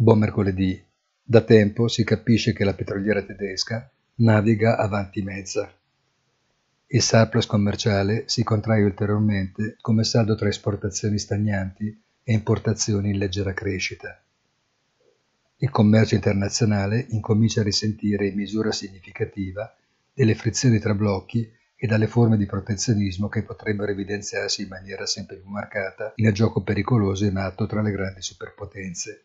Buon mercoledì. Da tempo si capisce che la petroliera tedesca naviga avanti mezza. Il surplus commerciale si contrae ulteriormente come saldo tra esportazioni stagnanti e importazioni in leggera crescita. Il commercio internazionale incomincia a risentire in misura significativa delle frizioni tra blocchi e dalle forme di protezionismo che potrebbero evidenziarsi in maniera sempre più marcata nel gioco pericoloso in atto tra le grandi superpotenze.